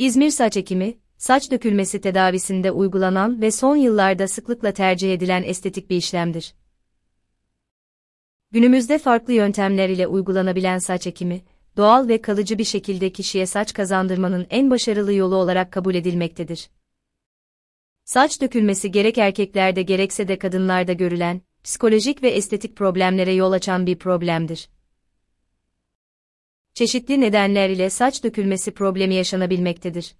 İzmir saç ekimi, saç dökülmesi tedavisinde uygulanan ve son yıllarda sıklıkla tercih edilen estetik bir işlemdir. Günümüzde farklı yöntemler ile uygulanabilen saç ekimi, doğal ve kalıcı bir şekilde kişiye saç kazandırmanın en başarılı yolu olarak kabul edilmektedir. Saç dökülmesi gerek erkeklerde gerekse de kadınlarda görülen, psikolojik ve estetik problemlere yol açan bir problemdir. Çeşitli nedenler ile saç dökülmesi problemi yaşanabilmektedir.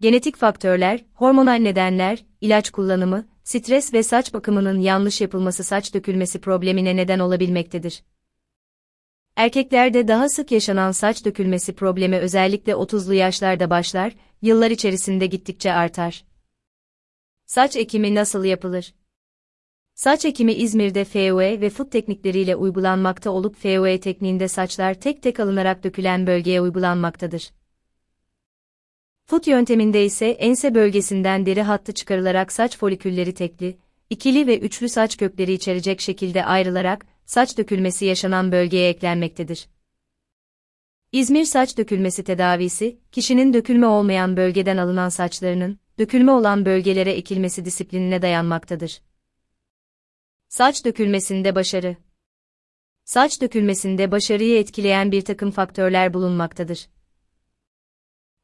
Genetik faktörler, hormonal nedenler, ilaç kullanımı, stres ve saç bakımının yanlış yapılması saç dökülmesi problemine neden olabilmektedir. Erkeklerde daha sık yaşanan saç dökülmesi problemi özellikle 30'lu yaşlarda başlar, yıllar içerisinde gittikçe artar. Saç ekimi nasıl yapılır? Saç ekimi İzmir'de FOE ve FUT teknikleriyle uygulanmakta olup FOE tekniğinde saçlar tek tek alınarak dökülen bölgeye uygulanmaktadır. FUT yönteminde ise ense bölgesinden deri hattı çıkarılarak saç folikülleri tekli, ikili ve üçlü saç kökleri içerecek şekilde ayrılarak saç dökülmesi yaşanan bölgeye eklenmektedir. İzmir saç dökülmesi tedavisi, kişinin dökülme olmayan bölgeden alınan saçlarının, dökülme olan bölgelere ekilmesi disiplinine dayanmaktadır. Saç dökülmesinde başarı Saç dökülmesinde başarıyı etkileyen bir takım faktörler bulunmaktadır.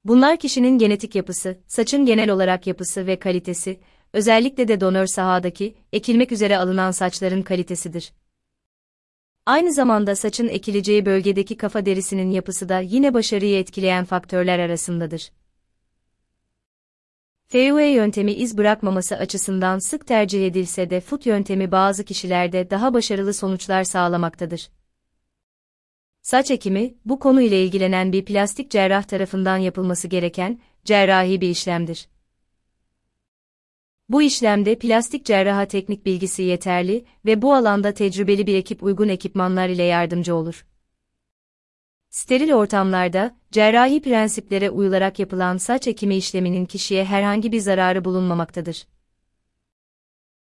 Bunlar kişinin genetik yapısı, saçın genel olarak yapısı ve kalitesi, özellikle de donör sahadaki, ekilmek üzere alınan saçların kalitesidir. Aynı zamanda saçın ekileceği bölgedeki kafa derisinin yapısı da yine başarıyı etkileyen faktörler arasındadır. FUE yöntemi iz bırakmaması açısından sık tercih edilse de FUT yöntemi bazı kişilerde daha başarılı sonuçlar sağlamaktadır. Saç ekimi, bu konu ile ilgilenen bir plastik cerrah tarafından yapılması gereken, cerrahi bir işlemdir. Bu işlemde plastik cerraha teknik bilgisi yeterli ve bu alanda tecrübeli bir ekip uygun ekipmanlar ile yardımcı olur. Steril ortamlarda, cerrahi prensiplere uyularak yapılan saç ekimi işleminin kişiye herhangi bir zararı bulunmamaktadır.